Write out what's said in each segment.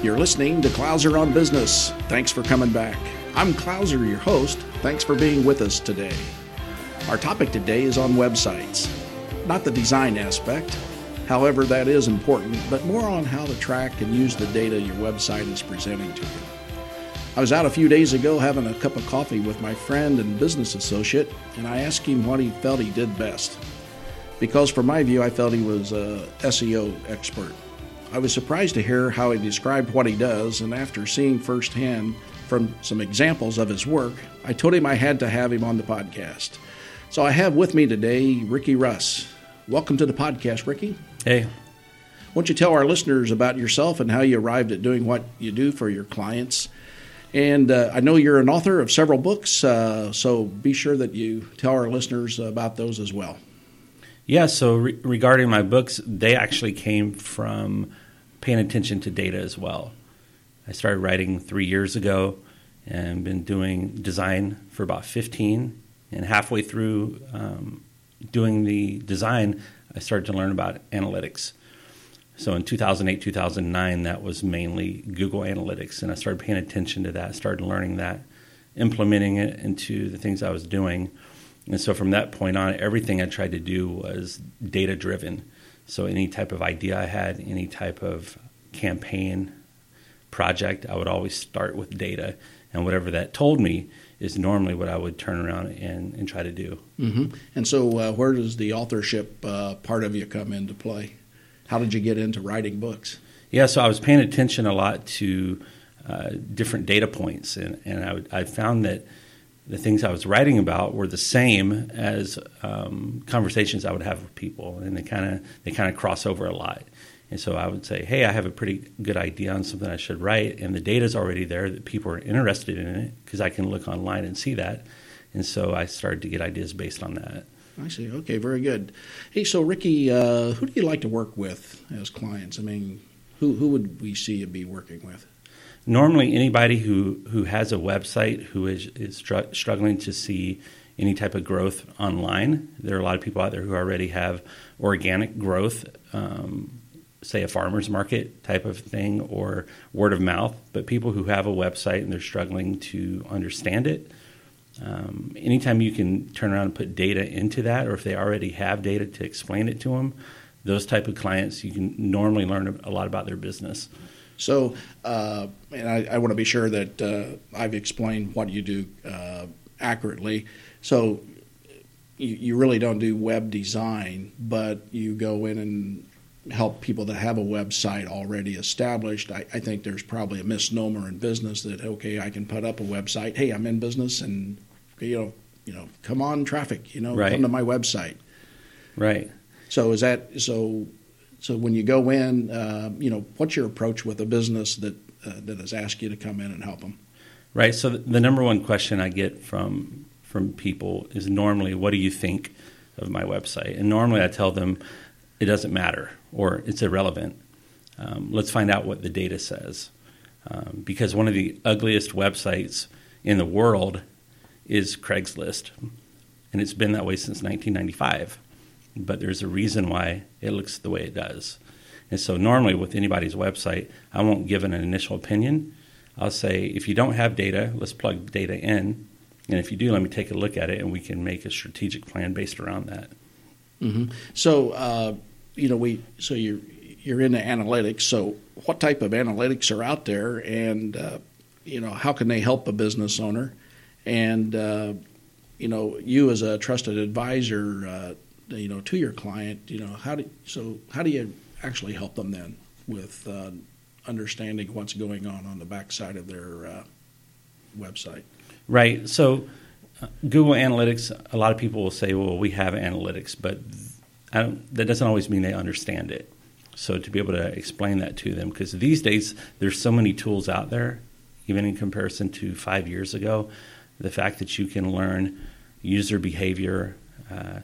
You're listening to Clouser on Business. Thanks for coming back. I'm Clouser, your host. Thanks for being with us today. Our topic today is on websites. Not the design aspect, however, that is important, but more on how to track and use the data your website is presenting to you. I was out a few days ago having a cup of coffee with my friend and business associate, and I asked him what he felt he did best. Because, from my view, I felt he was a SEO expert. I was surprised to hear how he described what he does, and after seeing firsthand from some examples of his work, I told him I had to have him on the podcast. So I have with me today Ricky Russ. Welcome to the podcast, Ricky. Hey. Why don't you tell our listeners about yourself and how you arrived at doing what you do for your clients? And uh, I know you're an author of several books, uh, so be sure that you tell our listeners about those as well. Yeah, so re- regarding my books, they actually came from paying attention to data as well. I started writing three years ago and been doing design for about 15. And halfway through um, doing the design, I started to learn about analytics. So in 2008, 2009, that was mainly Google Analytics. And I started paying attention to that, started learning that, implementing it into the things I was doing. And so from that point on, everything I tried to do was data driven. So any type of idea I had, any type of campaign project, I would always start with data. And whatever that told me is normally what I would turn around and, and try to do. Mm-hmm. And so, uh, where does the authorship uh, part of you come into play? How did you get into writing books? Yeah, so I was paying attention a lot to uh, different data points, and, and I, would, I found that the things I was writing about were the same as um, conversations I would have with people, and they kind of they kind of cross over a lot. And so I would say, hey, I have a pretty good idea on something I should write, and the data is already there that people are interested in it because I can look online and see that. And so I started to get ideas based on that. I see. Okay, very good. Hey, so Ricky, uh, who do you like to work with as clients? I mean, who who would we see you be working with? Normally, anybody who who has a website who is is str- struggling to see any type of growth online. There are a lot of people out there who already have organic growth. Um, say a farmer's market type of thing or word of mouth, but people who have a website and they're struggling to understand it. Um, anytime you can turn around and put data into that, or if they already have data to explain it to them, those type of clients, you can normally learn a lot about their business. So, uh, and I, I, want to be sure that uh, I've explained what you do uh, accurately. So, you, you really don't do web design, but you go in and help people that have a website already established. I, I, think there's probably a misnomer in business that okay, I can put up a website. Hey, I'm in business, and you know, you know, come on, traffic. You know, right. come to my website. Right. So is that so? So when you go in, uh, you know, what's your approach with a business that uh, that has asked you to come in and help them? Right. So the number one question I get from from people is normally, "What do you think of my website?" And normally I tell them it doesn't matter or it's irrelevant. Um, let's find out what the data says. Um, because one of the ugliest websites in the world is Craigslist. And it's been that way since 1995. But there's a reason why it looks the way it does. And so, normally with anybody's website, I won't give an initial opinion. I'll say, if you don't have data, let's plug data in. And if you do, let me take a look at it and we can make a strategic plan based around that. Mm-hmm. So, uh, you know, we so you're you're into analytics. So, what type of analytics are out there, and uh, you know, how can they help a business owner? And uh, you know, you as a trusted advisor, uh, you know, to your client, you know, how do so how do you actually help them then with uh, understanding what's going on on the backside of their uh, website? Right. So. Uh, Google Analytics, a lot of people will say, well, we have analytics, but that doesn't always mean they understand it. So to be able to explain that to them, because these days there's so many tools out there, even in comparison to five years ago, the fact that you can learn user behavior, uh,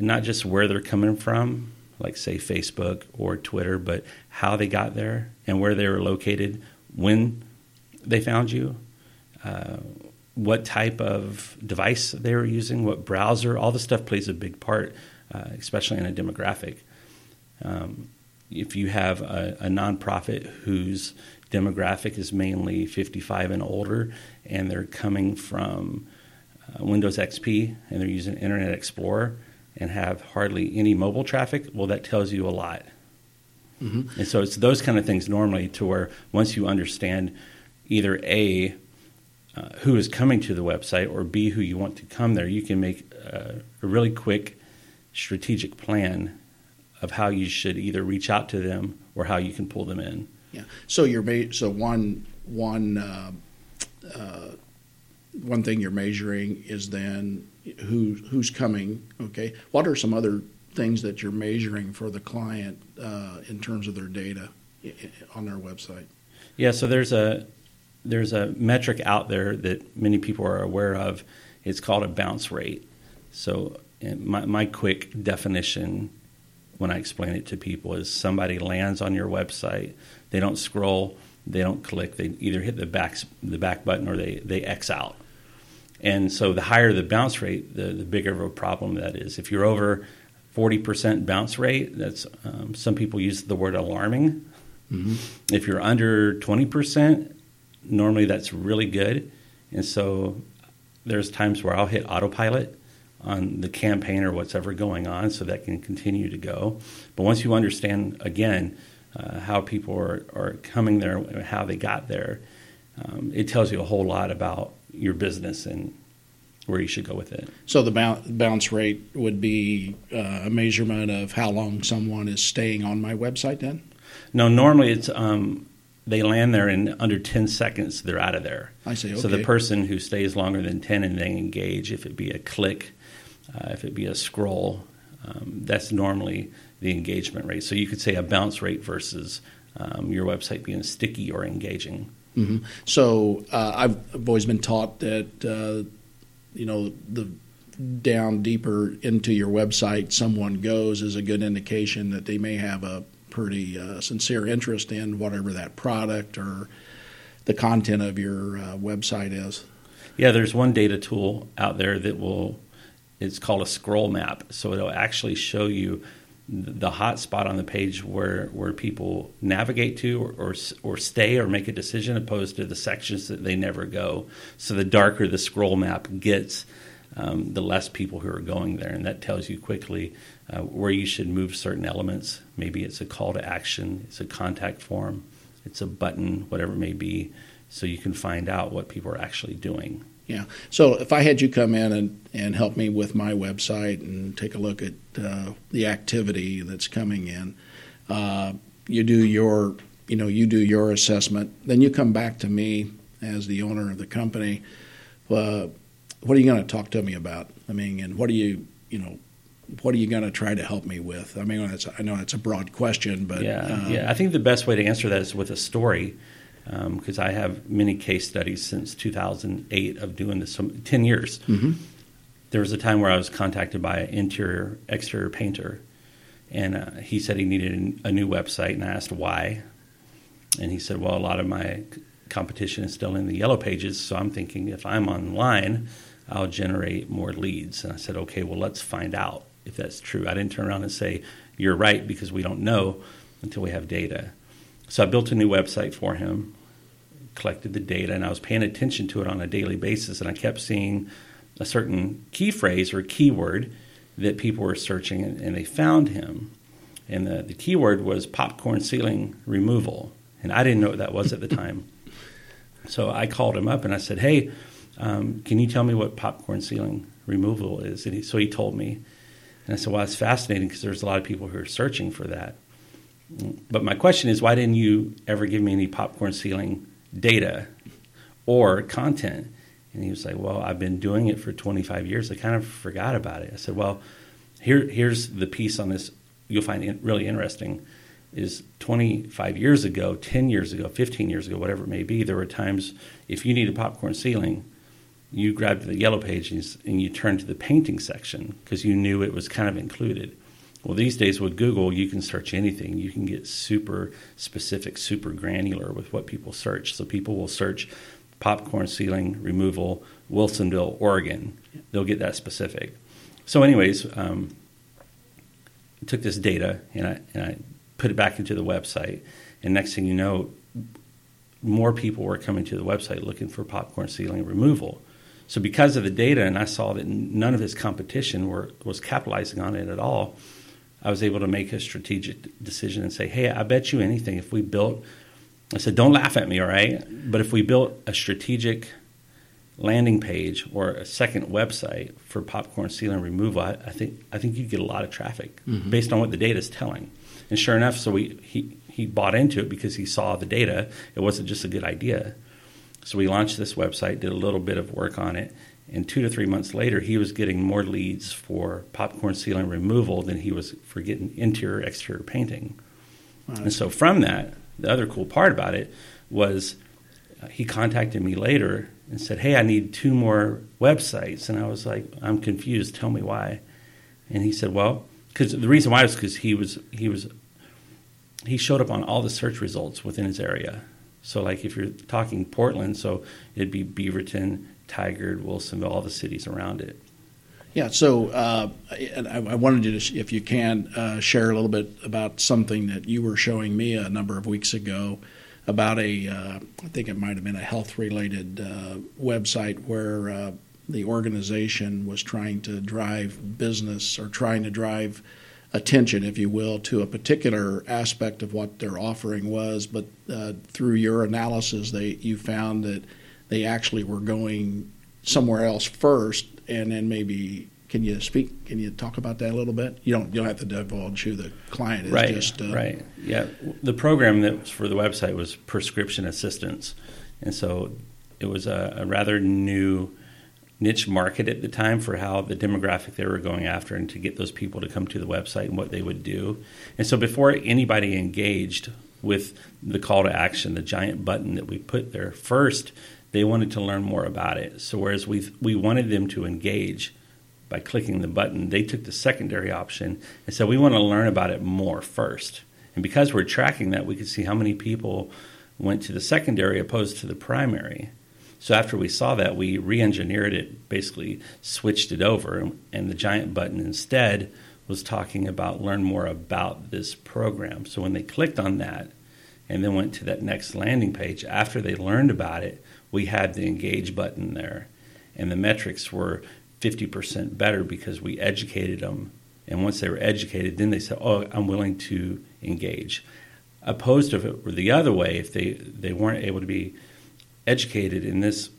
not just where they're coming from, like say Facebook or Twitter, but how they got there and where they were located when they found you. Uh, what type of device they were using, what browser, all the stuff plays a big part uh, especially in a demographic. Um, if you have a, a, nonprofit whose demographic is mainly 55 and older, and they're coming from uh, Windows XP and they're using Internet Explorer and have hardly any mobile traffic, well, that tells you a lot. Mm-hmm. And so it's those kind of things normally to where once you understand either A, uh, who is coming to the website, or B, who you want to come there, you can make a, a really quick strategic plan of how you should either reach out to them or how you can pull them in. Yeah. So you're so one one uh, uh, one thing you're measuring is then who who's coming. Okay. What are some other things that you're measuring for the client uh, in terms of their data on their website? Yeah. So there's a there's a metric out there that many people are aware of. It's called a bounce rate. So my, my quick definition when I explain it to people is somebody lands on your website, they don't scroll, they don't click, they either hit the back the back button or they they X out. And so the higher the bounce rate, the, the bigger of a problem that is. If you're over 40% bounce rate, that's um, some people use the word alarming. Mm-hmm. If you're under 20%, normally that's really good. And so there's times where I'll hit autopilot on the campaign or what's ever going on so that can continue to go. But once you understand, again, uh, how people are, are coming there, how they got there, um, it tells you a whole lot about your business and where you should go with it. So the bounce rate would be uh, a measurement of how long someone is staying on my website then? No, normally it's um, they land there in under 10 seconds, they're out of there. I see. Okay. So the person who stays longer than 10 and they engage, if it be a click, uh, if it be a scroll, um, that's normally the engagement rate. So you could say a bounce rate versus um, your website being sticky or engaging. Mm-hmm. So uh, I've, I've, always been taught that uh, you know the down deeper into your website someone goes is a good indication that they may have a pretty uh, sincere interest in whatever that product or the content of your uh, website is. Yeah, there's one data tool out there that will it's called a scroll map. So it'll actually show you the hot spot on the page where where people navigate to or, or, or stay or make a decision opposed to the sections that they never go. So the darker the scroll map gets, um, the less people who are going there, and that tells you quickly uh, where you should move certain elements. Maybe it's a call to action, it's a contact form, it's a button, whatever it may be, so you can find out what people are actually doing. Yeah. So if I had you come in and, and help me with my website and take a look at uh, the activity that's coming in, uh, you do your you know you do your assessment, then you come back to me as the owner of the company. Uh, what are you going to talk to me about? I mean, and what are you you know what are you going to try to help me with? I mean, I know that's a broad question, but yeah, uh, yeah. I think the best way to answer that is with a story because um, I have many case studies since 2008 of doing this, some, 10 years. Mm-hmm. There was a time where I was contacted by an interior, exterior painter, and uh, he said he needed a new website, and I asked why. And he said, Well, a lot of my competition is still in the yellow pages, so I'm thinking if I'm online, I'll generate more leads. And I said, Okay, well, let's find out if that's true. I didn't turn around and say, You're right, because we don't know until we have data. So I built a new website for him, collected the data, and I was paying attention to it on a daily basis. And I kept seeing a certain key phrase or keyword that people were searching, and, they found him. And the, the keyword was popcorn ceiling removal. And I didn't know what that was at the time. So I called him up and I said, Hey, um, can you tell me what popcorn ceiling removal is? And he, so he told me. And I said, Well, it's fascinating because there's a lot of people who are searching for that. But my question is, why didn't you ever give me any popcorn ceiling data or content? And he was like, Well, I've been doing it for 25 years. I kind of forgot about it. I said, Well, here, here's the piece on this you'll find it really interesting is 25 years ago, 10 years ago, 15 years ago, whatever it may be, there were times if you needed popcorn ceiling, you grabbed the yellow pages and you turned to the painting section because you knew it was kind of included. Well, these days with Google, you can search anything. You can get super specific, super granular with what people search. So people will search popcorn ceiling removal, Wilsonville, Oregon. They'll get that specific. So, anyways, um, I took this data and I, and I put it back into the website. And next thing you know, more people were coming to the website looking for popcorn ceiling removal. So because of the data, and I saw that none of his competition were, was capitalizing on it at all, I was able to make a strategic decision and say, hey, I bet you anything if we built, I said, don't laugh at me, all right? But if we built a strategic landing page or a second website for popcorn ceiling removal, I, I think I think you get a lot of traffic mm-hmm. based on what the data is telling. And sure enough, so we he he bought into it because he saw the data. It wasn't just a good idea. So we launched this website, did a little bit of work on it, and two to three months later, he was getting more leads for popcorn ceiling removal than he was for getting interior exterior painting. Wow. And so from that, the other cool part about it was uh, he contacted me later and said, "Hey, I need two more websites." And I was like, "I'm confused. Tell me why." And he said, "Well, because the reason why was because he was he was he showed up on all the search results within his area. So, like if you're talking Portland, so it'd be Beaverton, Tigard, Wilsonville, all the cities around it. Yeah, so uh, I, I, wanted you to, if you can, uh, share a little bit about something that you were showing me a number of weeks ago about a, uh, I think it might have been a health related uh, website where uh, the organization was trying to drive business or trying to drive attention, if you will, to a particular aspect of what their offering was. But uh, through your analysis, they you found that they actually were going somewhere else first, and then maybe. Can you speak? Can you talk about that a little bit? You don't. You don't have to divulge who the client is. Right. Just, uh, right. Yeah. The program that was for the website was prescription assistance, and so it was a, a rather new niche market at the time for how the demographic they were going after and to get those people to come to the website and what they would do. And so before anybody engaged with the call to action, the giant button that we put there, first they wanted to learn more about it. So whereas we we wanted them to engage by clicking the button, they took the secondary option and said we want to learn about it more first. And because we're tracking that, we could see how many people went to the secondary opposed to the primary. So after we saw that, we re-engineered it, basically switched it over, and the giant button instead was talking about learn more about this program. So when they clicked on that and then went to that next landing page, after they learned about it, we had the engage button there, and the metrics were 50% better because we educated them. And once they were educated, then they said, "Oh, I'm willing to engage." Opposed to it were the other way, if they they weren't able to be educated in this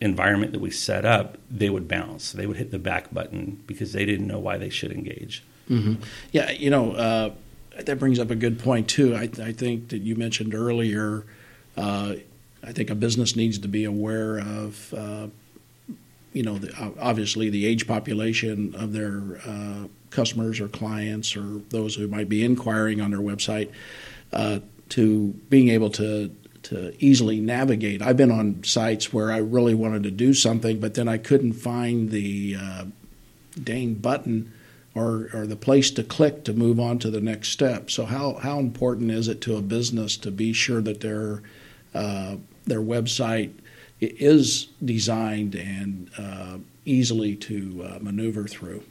environment that we set up, they would bounce. They would hit the back button because they didn't know why they should engage. Mm-hmm. Yeah, you know, uh, that brings up a good point, too. I, I think that you mentioned earlier, uh, I think a business needs to be aware of, uh, you know, the, obviously the age population of their uh, customers or clients or those who might be inquiring on their website. Uh, to being able to to easily navigate. I've been on sites where I really wanted to do something, but then I couldn't find the uh, dang button or, or the place to click to move on to the next step. So how how important is it to a business to be sure that their uh, their website is designed and uh, easily to uh, maneuver through?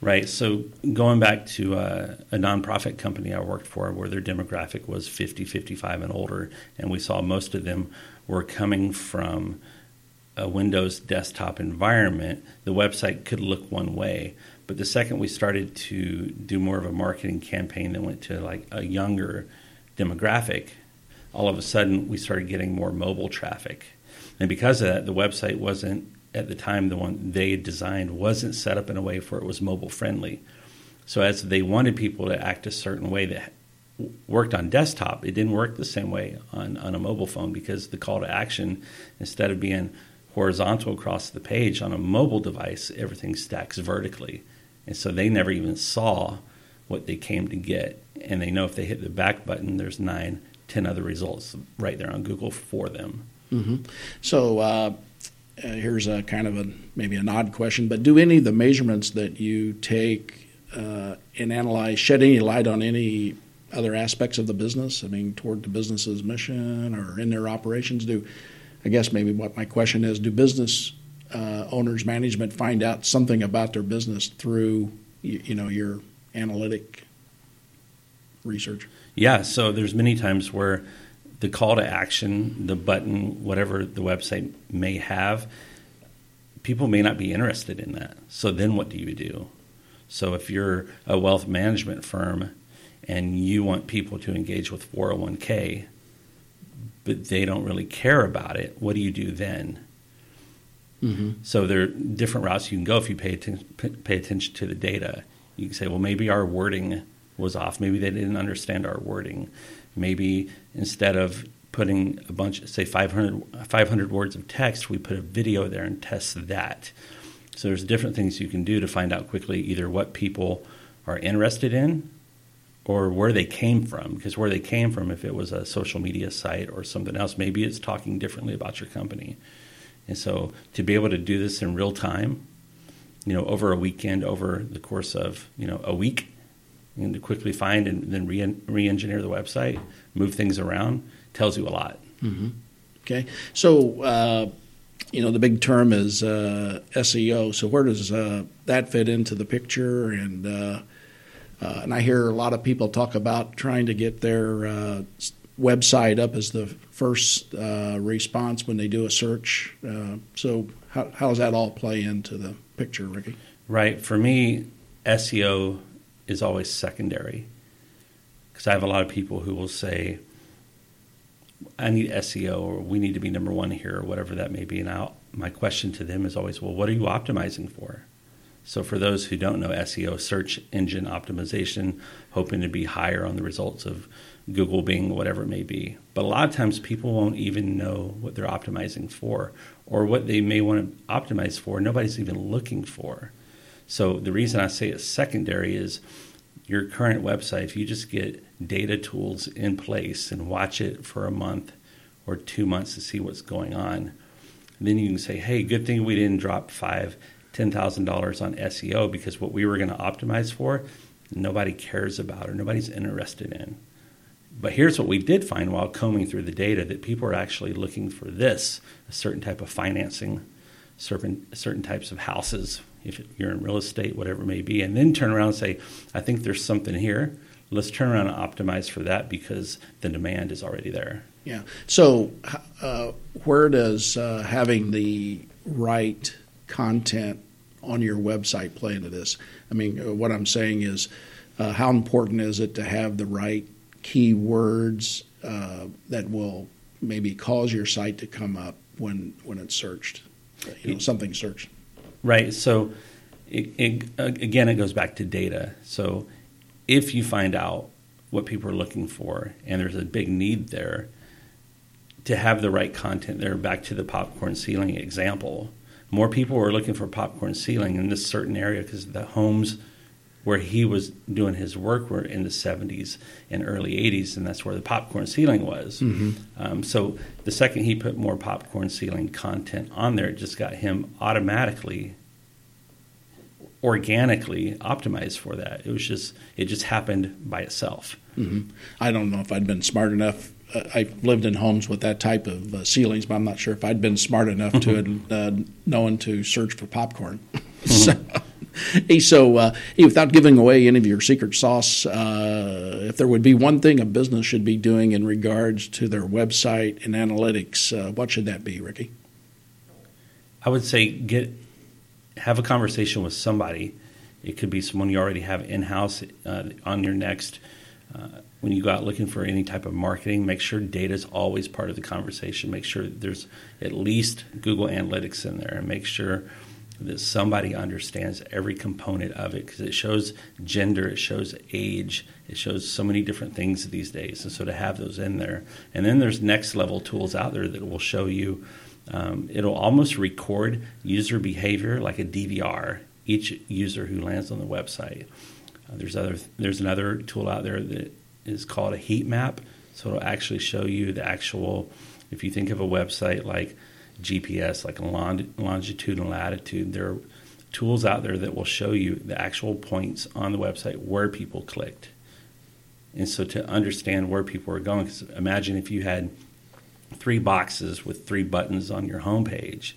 Right. So going back to uh, a nonprofit company I worked for where their demographic was 50, 55 and older, and we saw most of them were coming from a Windows desktop environment, the website could look one way. But the second we started to do more of a marketing campaign that went to like a younger demographic, all of a sudden we started getting more mobile traffic. And because of that, the website wasn't at the time the one they designed wasn't set up in a way for it was mobile friendly. So as they wanted people to act a certain way that worked on desktop, it didn't work the same way on, on a mobile phone because the call to action, instead of being horizontal across the page on a mobile device, everything stacks vertically. And so they never even saw what they came to get. And they know if they hit the back button, there's nine, ten other results right there on Google for them. Mm-hmm. So, uh, uh, here's a kind of a maybe an odd question, but do any of the measurements that you take uh, and analyze shed any light on any other aspects of the business? I mean, toward the business's mission or in their operations? Do I guess maybe what my question is: Do business uh, owners, management find out something about their business through you, you know your analytic research? Yeah. So there's many times where the call to action, the button, whatever the website may have, people may not be interested in that. So then what do you do? So if you're a wealth management firm and you want people to engage with 401k, but they don't really care about it, what do you do then? Mm-hmm. So there are different routes you can go if you pay, atten- pay attention to the data. You can say, well, maybe our wording was off. Maybe they didn't understand our wording. Maybe instead of putting a bunch, say 500, 500 words of text, we put a video there and test that. So there's different things you can do to find out quickly either what people are interested in or where they came from. Because where they came from, if it was a social media site or something else, maybe it's talking differently about your company. And so to be able to do this in real time, you know, over a weekend, over the course of, you know, a week, and to quickly find and then re engineer the website, move things around, tells you a lot. Mm-hmm. Okay. So, uh, you know, the big term is uh, SEO. So where does uh, that fit into the picture? And uh, uh, and I hear a lot of people talk about trying to get their uh, website up as the first response when they do a search. so how, how does that all play into the picture, Ricky? Right. For me, SEO is always secondary because I have a lot of people who will say, I need SEO or we need to be number one here or whatever that may be. And I'll, my question to them is always, well, what are you optimizing for? So, for those who don't know SEO, search engine optimization, hoping to be higher on the results of Google, Bing, whatever it may be. But a lot of times people won't even know what they're optimizing for or what they may want to optimize for. Nobody's even looking for. So, the reason I say it's secondary is your current website, if you just get data tools in place and watch it for a month or two months to see what's going on, then you can say, hey, good thing we didn't drop five, ten thousand dollars on SEO because what we were going to optimize for, nobody cares about or nobody's interested in. But here's what we did find while combing through the data that people are actually looking for this, a certain type of financing, certain certain types of houses, if you're in real estate, whatever it may be, and then turn around and say, I think there's something here. Let's turn around and optimize for that because the demand is already there. Yeah. So, uh, where does uh, having the right content on your website play into this? I mean, uh, what I'm saying is, uh, how important is it to have the right keywords uh, that will maybe cause your site to come up when when it's searched? You know, something searched. Right. So, it, it, again, it goes back to data. So, if you find out what people are looking for and there's a big need there, to have the right content there, back to the popcorn ceiling example, more people are looking for popcorn ceiling in this certain area because the homes where he was doing his work were in the 70s and early 80s, and that's where the popcorn ceiling was. Mm-hmm. Um, so the second he put more popcorn ceiling content on there, it just got him automatically, organically optimized for that. It was just it just happened by itself. Mm-hmm. I don't know if I'd been smart enough. Uh, I've lived in homes with that type of uh, ceilings, but I'm not sure if I'd been smart enough to uh, knowing to search for popcorn. So, hey, so uh, without giving away any of your secret sauce, uh, if there would be one thing a business should be doing in regards to their website and analytics, uh, what should that be, Ricky? I would say get have a conversation with somebody. It could be someone you already have in house uh, on your next. Uh, when you go out looking for any type of marketing, make sure data is always part of the conversation. Make sure there's at least Google Analytics in there, and make sure that somebody understands every component of it because it shows gender, it shows age, it shows so many different things these days. And so to have those in there, and then there's next level tools out there that will show you. Um, it'll almost record user behavior like a DVR. Each user who lands on the website. Uh, there's other. There's another tool out there that is called a heat map. So it'll actually show you the actual. If you think of a website like GPS, like longitude and latitude. There are tools out there that will show you the actual points on the website where people clicked. And so to understand where people are going, because imagine if you had three boxes with three buttons on your homepage,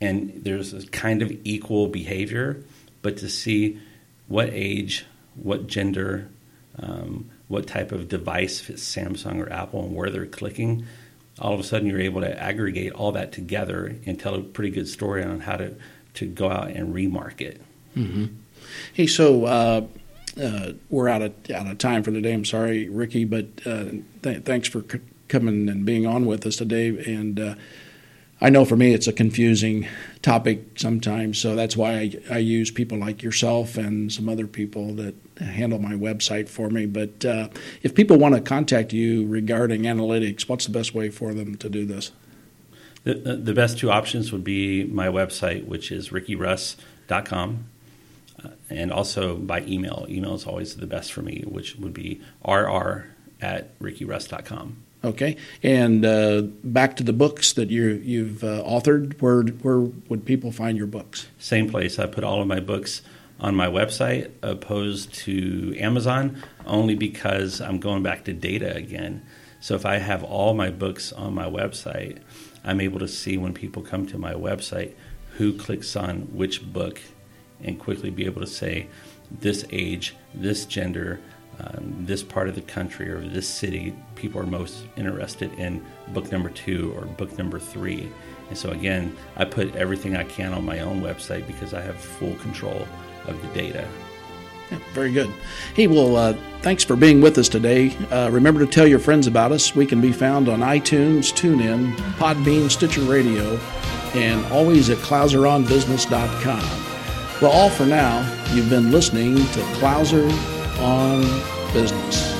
and there's a kind of equal behavior, but to see what age, what gender, um, what type of device, if it's Samsung or Apple, and where they're clicking, all of a sudden you're able to aggregate all that together and tell a pretty good story on how to, to go out and remarket. Mm-hmm. Hey, so uh, uh, we're out of out of time for today. I'm sorry, Ricky, but uh, th- thanks for c- coming and being on with us today. And uh, I know for me it's a confusing topic sometimes, so that's why I, I, use people like yourself and some other people that handle my website for me. But uh, if people want to contact you regarding analytics, what's the best way for them to do this? The, the best two options would be my website, which is rickyruss.com, uh, and also by email. Email is always the best for me, which would be rr at rickyruss.com. Okay, and uh, back to the books that you you've uh, authored. Where where would people find your books? Same place. I put all of my books on my website, opposed to Amazon, only because I'm going back to data again. So if I have all my books on my website, I'm able to see when people come to my website who clicks on which book, and quickly be able to say this age, this gender um, this part of the country or this city, people are most interested in book number two or book number three. And so, again, I put everything I can on my own website because I have full control of the data. Yeah, very good. Hey, well, uh, thanks for being with us today. Uh, remember to tell your friends about us. We can be found on iTunes, TuneIn, Podbean, Stitcher Radio, and always at ClouserOnBusiness.com. Well, all for now, you've been listening to Clouser on business.